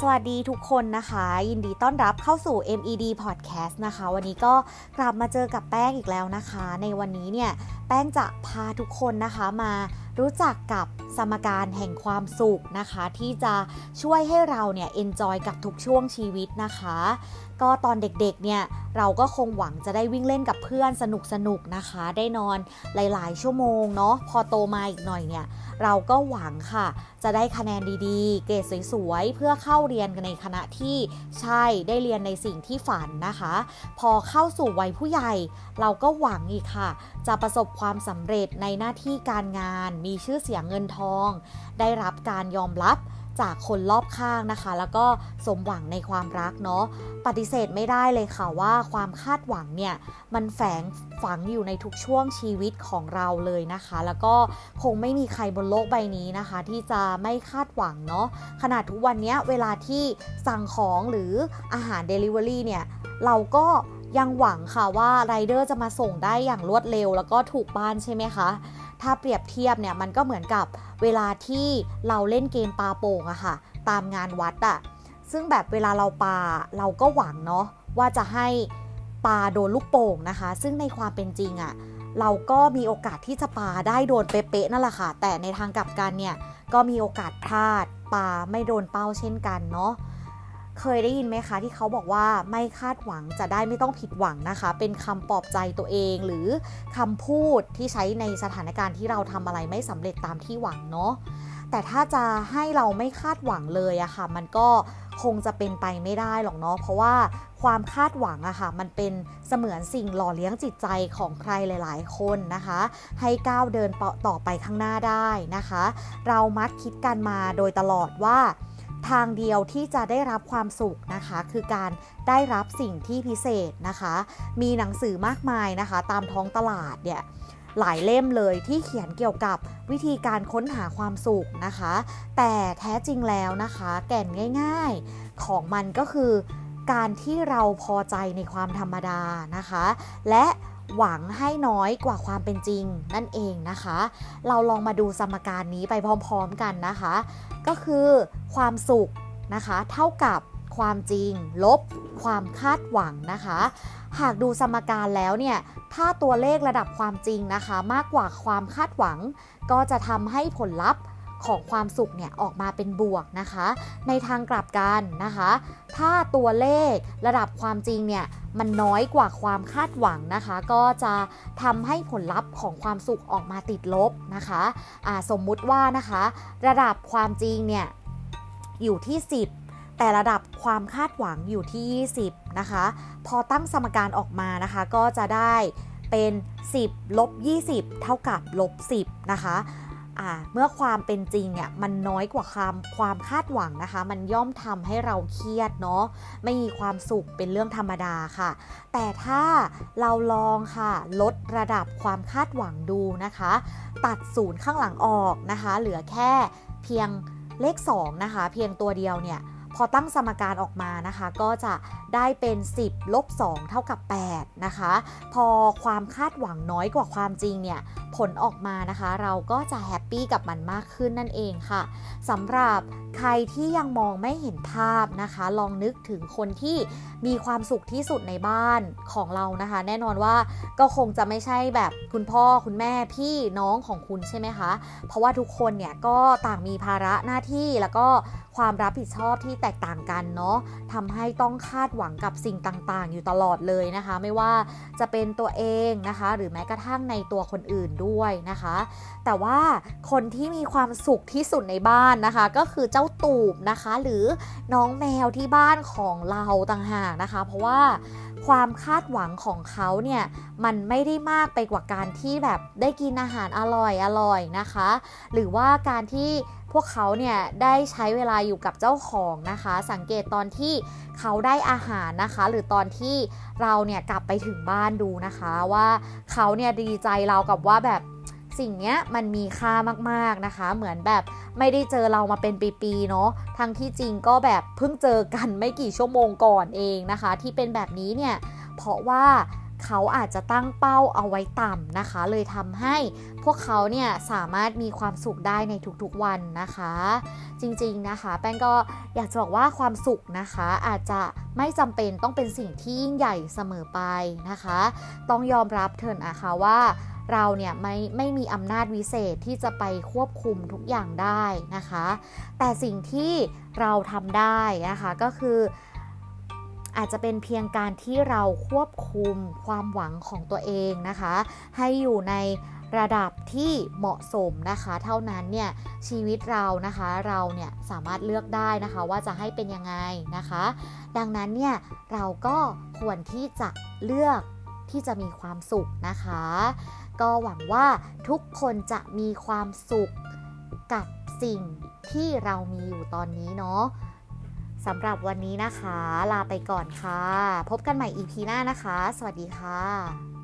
สวัสดีทุกคนนะคะ ยินดีต้อนรับเข้าสู่ MED Podcast นะคะ วันนี้ก็กลับมาเจอกับแป้งอีกแล้วนะคะ ในวันนี้เนี่ยแป้งจะพาทุกคนนะคะมารู้จักกับสมการแห่งความสุขนะคะ ที่จะช่วยให้เราเนี่ย enjoy กับทุกช่วงชีวิตนะคะ ก็ตอนเด็กๆเนี่ยเราก็คงหวังจะได้วิ่งเล่นกับเพื่อนสนุกๆนะคะ ได้นอนหลายๆ ชั่วโมงเนาะพอโตมาอีกหน่อยเนี่ย เราก็หวังค่ะ จะได้คะแนนดีๆ เกรดสวยๆ เพื่อเข้าเรียนในคณะที่ใช่ได้เรียนในสิ่งที่ฝันนะคะ พอเข้าสู่วัยผู้ใหญ่ เราก็หวังอีกค่ะ จะประสบความสำเร็จในหน้าที่การงาน มีชื่อเสียงเงินทอง ได้รับการยอมรับ จากคนรอบข้างนะคะ แล้วก็สมหวังในความรักเนาะปฏิเสธไม่ได้เลยค่ะว่าความคาดหวังเนี่ยมันแฝงฝังอยู่ในทุกช่วงชีวิตของเราเลยนะคะ แล้วก็คงไม่มีใครบนโลกใบนี้นะคะ ที่จะไม่คาดหวังเนาะขนาดทุกวันนี้เวลาที่สั่งของหรืออาหาร Delivery เนี่ยเราก็ ยังหวังค่ะว่าไรเดอร์จะมาส่งได้อย่างรวดเร็ว แล้วก็ถูกบ้านใช่ไหมคะ ถ้าเปรียบเทียบเนี่ยมันก็เหมือนกับเวลาที่เราเล่นเกมปาโป่งอะค่ะ ตามงานวัดอะซึ่งแบบเวลาเราปาเราก็หวังเนาะว่าจะให้ปาโดนลูกโป่งนะคะ ซึ่งในความเป็นจริงอะเราก็มีโอกาสที่จะปาได้โดนเป๊ะๆนั่นแหละค่ะ แต่ในทางกลับกันเนี่ยก็มีโอกาสพลาดปาไม่โดนเป้าเช่นกันเนาะ เคยได้ยินไหมคะที่เขาบอกว่าไม่คาดหวังจะได้ไม่ต้องผิดหวังนะคะ เป็นคำปลอบใจตัวเองหรือคำพูดที่ใช้ในสถานการณ์ที่เราทำอะไรไม่สำเร็จตามที่หวังเนาะแต่ถ้าจะให้เราไม่คาดหวังเลยอะค่ะ มันก็คงจะเป็นไปไม่ได้หรอกเนาะเพราะว่าความคาดหวังอะค่ะ มันเป็นเสมือนสิ่งหล่อเลี้ยงจิตใจของใครหลาย ๆ คนนะคะ ให้ก้าวเดินต่อไปข้างหน้าได้นะคะ เรามักคิดกันมาโดยตลอดว่า ทางเดียวที่จะได้รับความสุขนะคะ คือการได้รับสิ่งที่พิเศษนะคะ มีหนังสือมากมายนะคะ ตามท้องตลาดเนี่ยหลายเล่มเลยที่เขียนเกี่ยวกับวิธีการค้นหาความสุขนะคะ แต่แท้จริงแล้วนะคะ แก่นง่ายๆของมันก็คือการที่เราพอใจในความธรรมดานะคะ และ หวังให้น้อยกว่าความเป็นจริงนั่นเองนะคะ เราลองมาดูสมการนี้ไปพร้อมๆกันนะคะ ก็คือความสุขนะคะ เท่ากับความจริง ลบความคาดหวังนะคะ หากดูสมการแล้วเนี่ย ถ้าตัวเลขระดับความจริงนะคะ มากกว่าความคาดหวัง ก็จะทำให้ผลลัพธ์ ของความสุขเนี่ยออกมาเป็นบวกนะคะ ในทางกลับกันนะคะ ถ้าตัวเลขระดับความจริงเนี่ยมันน้อยกว่าความคาดหวังนะคะ ก็จะทำให้ผลลัพธ์ของความสุขออกมาติดลบนะคะะสมมุติว่านะคะ ระดับความจริงเนี่ยอยู่ที่ 10แต่ระดับความคาดหวังอยู่ที่ 20 นะคะ พอตั้งสมการออกมานะคะ ก็จะได้เป็น 10 ลบ 20 เท่ากับลบ 10 นะคะ เมื่อความเป็นจริงเนี่ยมันน้อยกว่าความความคาดหวังนะคะ มันย่อมทำให้เราเครียดเนาะไม่มีความสุขเป็นเรื่องธรรมดาค่ะ แต่ถ้าเราลองค่ะ ลดระดับความคาดหวังดูนะคะ ตัดศูนย์ข้างหลังออกนะคะ เหลือแค่เพียงเลข2นะคะ เพียงตัวเดียวเนี่ย พอตั้งสมการออกมานะคะ ก็จะได้เป็น 10ลบ2เท่ากับ8นะคะ พอความคาดหวังน้อยกว่าความจริงเนี่ยผลออกมานะคะ เราก็จะแฮปปี้กับมันมากขึ้นนั่นเองค่ะสำหรับใครที่ยังมองไม่เห็นภาพนะคะ ลองนึกถึงคนที่มีความสุขที่สุดในบ้านของเรานะคะ แน่นอนว่าก็คงจะไม่ใช่แบบคุณพ่อคุณแม่พี่น้องของคุณใช่ไหมคะ เพราะว่าทุกคนเนี่ยก็ต่างมีภาระหน้าที่แล้วก็ความรับผิดชอบที่แตกต่างกันเนาะทำให้ต้องคาดหวังกับสิ่งต่างๆ อยู่ตลอดเลยนะคะ ไม่ว่าจะเป็นตัวเองนะคะ หรือแม้กระทั่งในตัวคนอื่นด้วยนะคะ แต่ว่าคนที่มีความสุขที่สุดในบ้านนะคะ ก็คือเจ้าตูบนะคะ หรือน้องแมวที่บ้านของเราต่างหากนะคะ เพราะว่าความคาดหวังของเขาเนี่ยมันไม่ได้มากไปกว่าการที่แบบได้กินอาหารอร่อยอร่อยนะคะ หรือว่าการที่ วกเขาเนี่ยได้ใช้เวลาอยู่กับเจ้าของนะคะ สังเกตตอนที่เขาได้อาหารนะคะ หรือตอนที่เราเนี่ยกลับไปถึงบ้านดูนะคะว่าเขาเนี่ยดีใจเรากับว่าแบบสิ่งเนี้ยมันมีค่ามากๆนะคะ เหมือนแบบไม่ได้เจอเรามาเป็นปีๆเนาะทั้งที่จริงก็แบบเพิ่งเจอกันไม่กี่ชั่วโมงก่อนเองนะคะ ที่เป็นแบบนี้เนี่ยเพราะว่า เขาอาจจะตั้งเป้าเอาไว้ต่ำนะคะ เลยทำให้พวกเขาเนี่ยสามารถมีความสุขได้ในทุกๆวันนะคะ จริงๆนะคะ แป้งก็อยากจะบอกว่าความสุขนะคะ อาจจะไม่จำเป็นต้องเป็นสิ่งที่ยิ่งใหญ่เสมอไปนะคะ ต้องยอมรับเถิดนะคะว่าเราเนี่ยไม่ไม่มีอำนาจวิเศษที่จะไปควบคุมทุกอย่างได้นะคะ แต่สิ่งที่เราทำได้นะคะก็คือ อาจจะเป็นเพียงการที่เราควบคุมความหวังของตัวเองนะคะ ให้อยู่ในระดับที่เหมาะสมนะคะ เท่านั้นเนี่ยชีวิตเรานะคะเราเนี่ยสามารถเลือกได้นะคะว่าจะให้เป็นยังไงนะคะ ดังนั้นเนี่ยเราก็ควรที่จะเลือกที่จะมีความสุขนะคะ ก็หวังว่าทุกคนจะมีความสุขกับสิ่งที่เรามีอยู่ตอนนี้เนาะ สำหรับวันนี้นะคะ ลาไปก่อนค่ะ พบกันใหม่ EP หน้านะคะ สวัสดีค่ะ